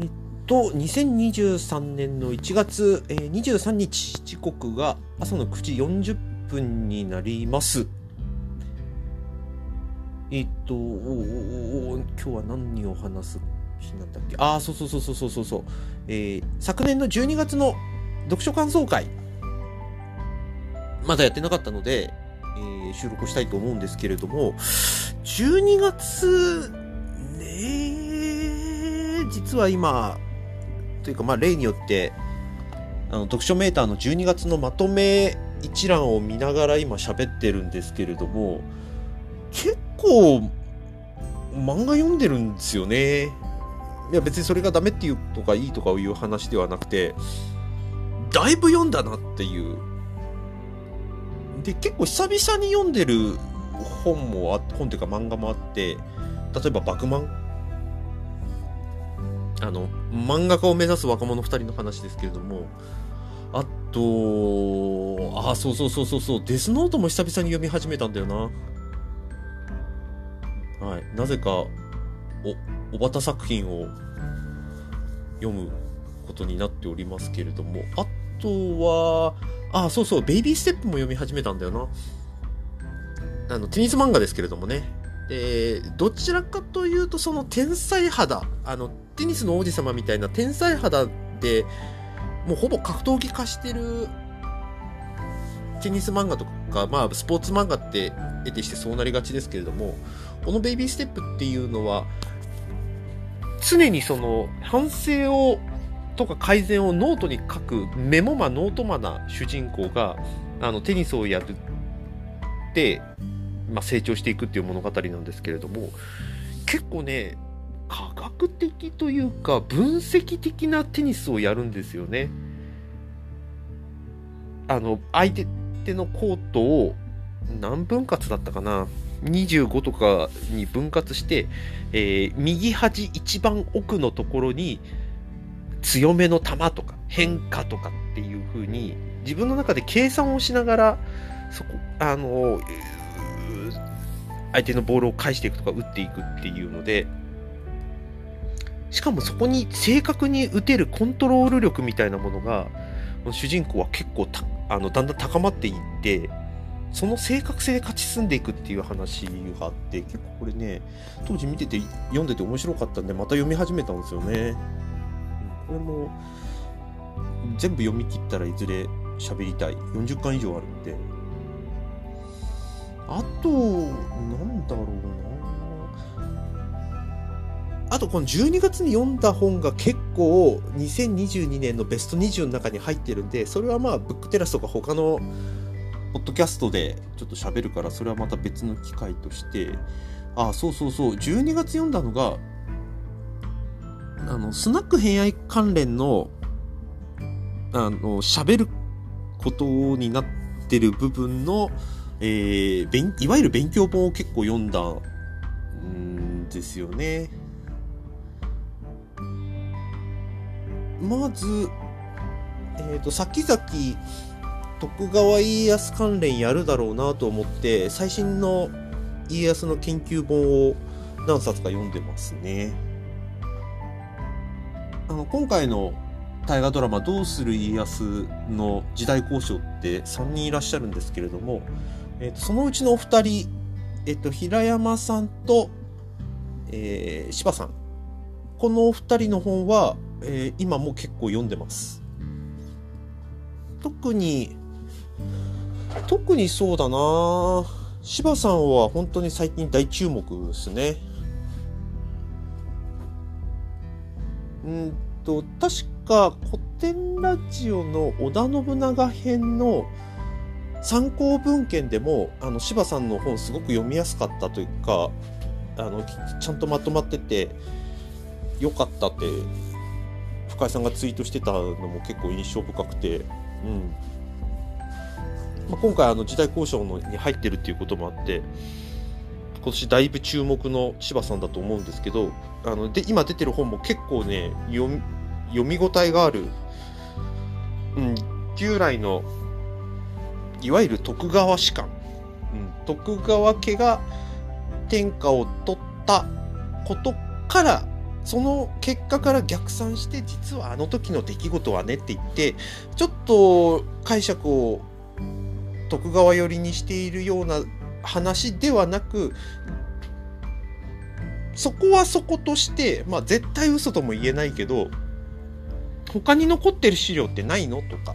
えっと、2023年の1月、えー、23日、時刻が朝の9時40分になります。えっと、おおお今日は何を話す日なんだっけ？ああ、そうそうそうそうそうそう。えー、昨年の12月の読書感想会、まだやってなかったので、えー、収録したいと思うんですけれども、12月、ね実は今、というかまあ例によって、あの読書メーターの12月のまとめ一覧を見ながら今喋ってるんですけれども、結構漫画読んでるんですよね。いや別にそれがダメっていうとかいいとかいう話ではなくて、だいぶ読んだなっていう。で、結構久々に読んでる本もあ本というか漫画もあって、例えば、バクマン。あの、漫画家を目指す若者2人の話ですけれども、あと、あ、そうそうそうそうそう、デスノートも久々に読み始めたんだよな。はい、なぜかおおばた作品を読むことになっておりますけれどもあとはあそうそうベイビーステップも読み始めたんだよな。あのテニス漫画ですけれどもね。でどちらかというとその天才肌。あのテニスの王子様みたいな天才肌でもうほぼ格闘技化してるテニス漫画とか、まあ、スポーツ漫画って得てしてそうなりがちですけれどもこのベイビーステップっていうのは、常にその反省をとか改善をノートに書くメモ魔ノート魔な主人公があのテニスをやって、まあ、成長していくっていう物語なんですけれども結構ね科学的というか分析的なテニスをやるんですよね。あの相手のコートを何分割だったかな？25とかに分割して、えー、右端一番奥のところに強めの球とか変化とかっていう風に自分の中で計算をしながらそこあの相手のボールを返していくとか打っていくっていうのでしかもそこに正確に打てるコントロール力みたいなものが主人公は結構あのだんだん高まっていってその正確性で勝ち進んでいくっていう話があって結構これね当時見てて読んでて面白かったんでまた読み始めたんですよね。これも全部読み切ったらいずれ喋りたい。40巻以上あるんで。あとなんだろうな。あとこの12月に読んだ本が結構2022年のベスト20の中に入ってるんでそれはまあブックテラスとか他のポッドキャストでちょっと喋るから、それはまた別の機会として、あ、そうそうそう、12月読んだのが、あの、スナック偏愛関連の、あの、喋ることになってる部分の、えー、いわゆる勉強本を結構読んだんですよね。まず、えっ、ー、と、先々、徳川家康関連やるだろうなと思って最新の家康の研究本を何冊か読んでますねあの今回の大河ドラマ「どうする家康」の時代交渉って3人いらっしゃるんですけれども、えー、とそのうちのお二人、えー、と平山さんと、えー、柴さん。このお二人の本は、えー、今も結構読んでます。特に特にそうだな。柴さんは本当に最近大注目ですね。うんと、確か古典ラジオの織田信長編の参考文献でも、あの、柴さんの本すごく読みやすかったというか、あの、ちゃんとまとまってて、よかったって、深井さんがツイートしてたのも結構印象深くて、うん。まあ、今回あの時代交渉のに入ってるっていうこともあって今年だいぶ注目の柴さんだと思うんですけどあので今出てる本も結構ね読み読み応えがある、うん、従来のいわゆる徳川士官、うん、徳川家が天下を取ったことからその結果から逆算して実はあの時の出来事はねって言ってちょっと解釈を徳川寄りにしているような話ではなくそこはそことしてまあ絶対嘘とも言えないけど他に残ってる資料ってないの？とか。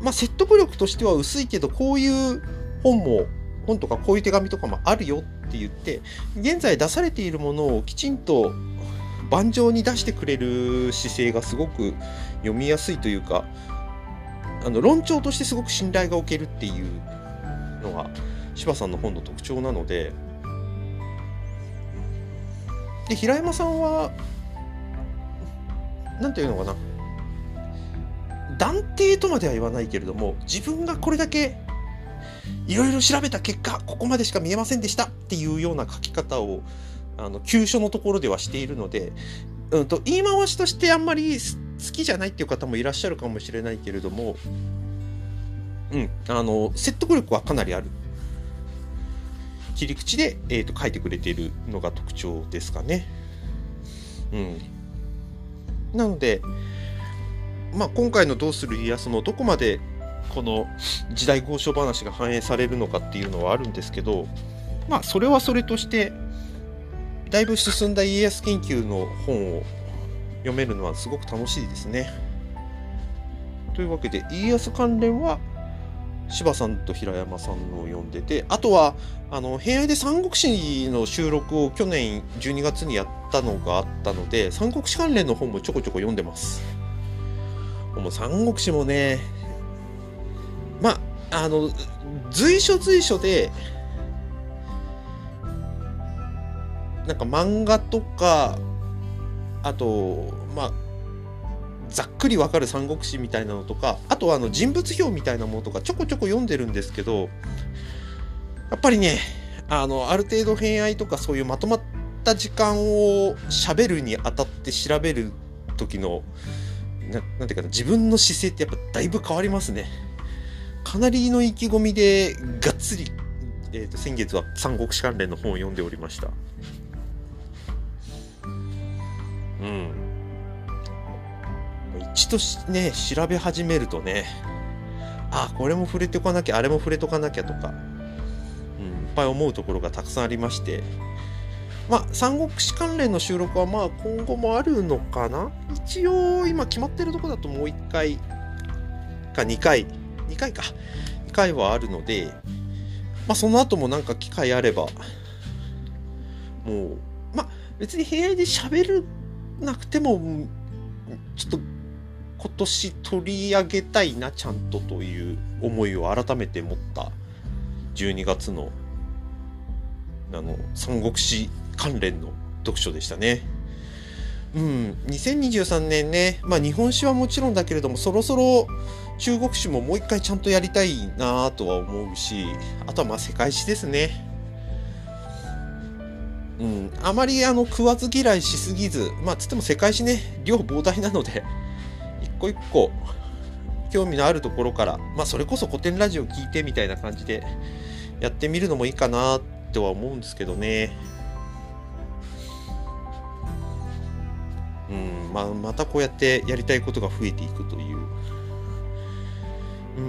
まあ説得力としては薄いけどこういう本も本とかこういう手紙とかもあるよって言って現在出されているものをきちんと盤上に出してくれる姿勢がすごく読みやすいというかあの論調としてすごく信頼がおけるっていうのが柴さんの本の特徴なので。で平山さんは何て言うのかな。断定とまでは言わないけれども自分がこれだけいろいろ調べた結果ここまでしか見えませんでしたっていうような書き方をあの急所のところではしているので、うんと、言い回しとしてあんまり好きじゃないっていう方もいらっしゃるかもしれないけれども、うん、あの説得力はかなりある。切り口で、えーと書いてくれているのが特徴ですかね。うん、なので、まあ、今回の「どうする家康」のどこまでこの時代交渉話が反映されるのかっていうのはあるんですけどまあそれはそれとしてだいぶ進んだ家康研究の本を読めるのはすごく楽しいですね。というわけで家康関連は柴さんと平山さんのを読んでてあとはあの平愛で三国志の収録を去年12月にやったのがあったので三国志関連の本もちょこちょこ読んでます。もう三国志もねまああの随所随所でなんか漫画とかあとまあざっくりわかる三国志みたいなのとかあとはあの人物表みたいなものとかちょこちょこ読んでるんですけどやっぱりねあのある程度偏愛とかそういうまとまった時間を喋るにあたって調べる時のななんていうかな自分の姿勢ってやっぱだいぶ変わりますね。かなりの意気込みでがっつり、えーと、先月は三国志関連の本を読んでおりました。うん。一度ね、調べ始めるとね、あ、これも触れておかなきゃ、あれも触れとかなきゃとか、うん、いっぱい思うところがたくさんありまして、まあ、三国志関連の収録はまあ今後もあるのかな？一応今決まってるとこだともう1回か2回2回か。2回はあるので、まあ、その後もなんか機会あればもうまあ別に部屋で喋るなくてもちょっと今年取り上げたいなちゃんとという思いを改めて持った12月のあの三国志関連の読書でしたね。うん、2023年ね、まあ、日本史はもちろんだけれどもそろそろ中国史ももう一回ちゃんとやりたいなとは思うしあとはまあ世界史ですね。うん、あまりあの食わず嫌いしすぎずまあつっても世界史ね量膨大なので個一個興味のあるところからまあそれこそ古典ラジオ聞いてみたいな感じでやってみるのもいいかなっては思うんですけどね。うんまあ、またこうやってやりたいことが増えていくという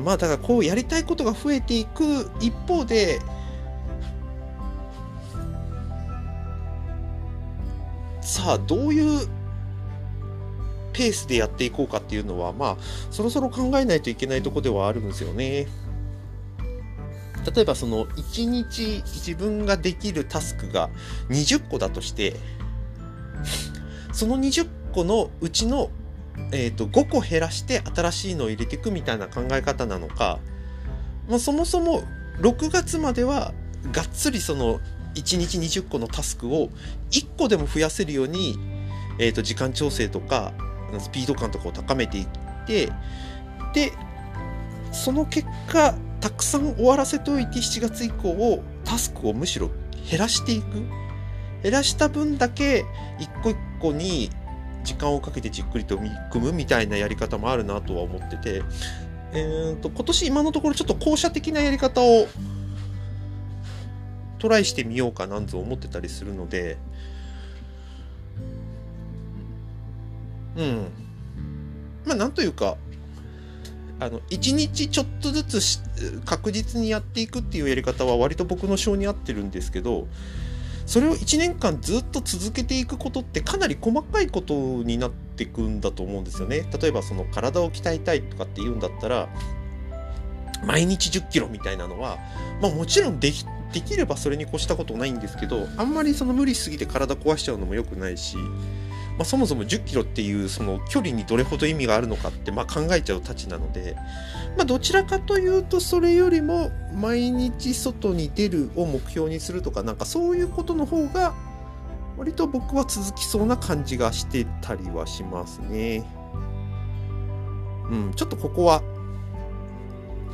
まあだからこうやりたいことが増えていく一方でさあどういうペースでやっていこうかっていうのはまあそろそろ考えないといけないとこではあるんですよね。例えばその1日自分ができるタスクが20個だとしてその20個のうちのえーと、5個減らして新しいのを入れていくみたいな考え方なのか、まあ、そもそも6月まではがっつりその1日20個のタスクを1個でも増やせるように、えーと、時間調整とかスピード感とかを高めていってでその結果たくさん終わらせておいて7月以降をタスクをむしろ減らしていく。減らした分だけ一個一個に時間をかけてじっくりと組むみたいなやり方もあるなとは思ってて、えーと、今年今のところちょっと校舎的なやり方をトライしてみようかなんぞ思ってたりするので、うん。まあ、なんというか、あの、一日ちょっとずつ確実にやっていくっていうやり方は割と僕の性に合ってるんですけど、それを1年間ずっと続けていくことってかなり細かいことになっていくんだと思うんですよね。例えばその体を鍛えたいとかって言うんだったら、毎日10キロみたいなのは、まあもちろんでき、できればそれに越したことないんですけど、あんまりその無理しすぎて体壊しちゃうのも良くないし、まあ、そもそも10キロっていうその距離にどれほど意味があるのかってまあ考えちゃうたちなので、まあ、どちらかというとそれよりも毎日外に出るを目標にするとかなんかそういうことの方が割と僕は続きそうな感じがしてたりはしますね。うん、ちょっとここは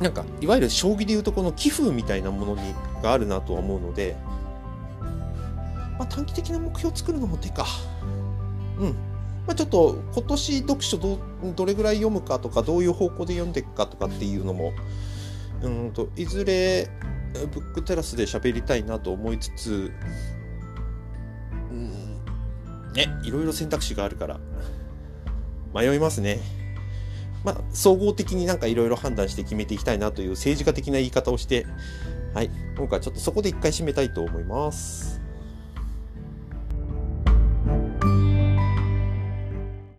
なんかいわゆる将棋でいうとこの寄付みたいなものにがあるなとは思うので、まあ、短期的な目標を作るのも手か。うん。まあ、ちょっと今年読書どどれぐらい読むかとかどういう方向で読んでいくかとかっていうのもうんといずれブックテラスで喋りたいなと思いつつうんねいろいろ選択肢があるから迷いますね。まあ、総合的になんかいろいろ判断して決めていきたいなという政治家的な言い方をして、はい、今回ちょっとそこで一回締めたいと思います。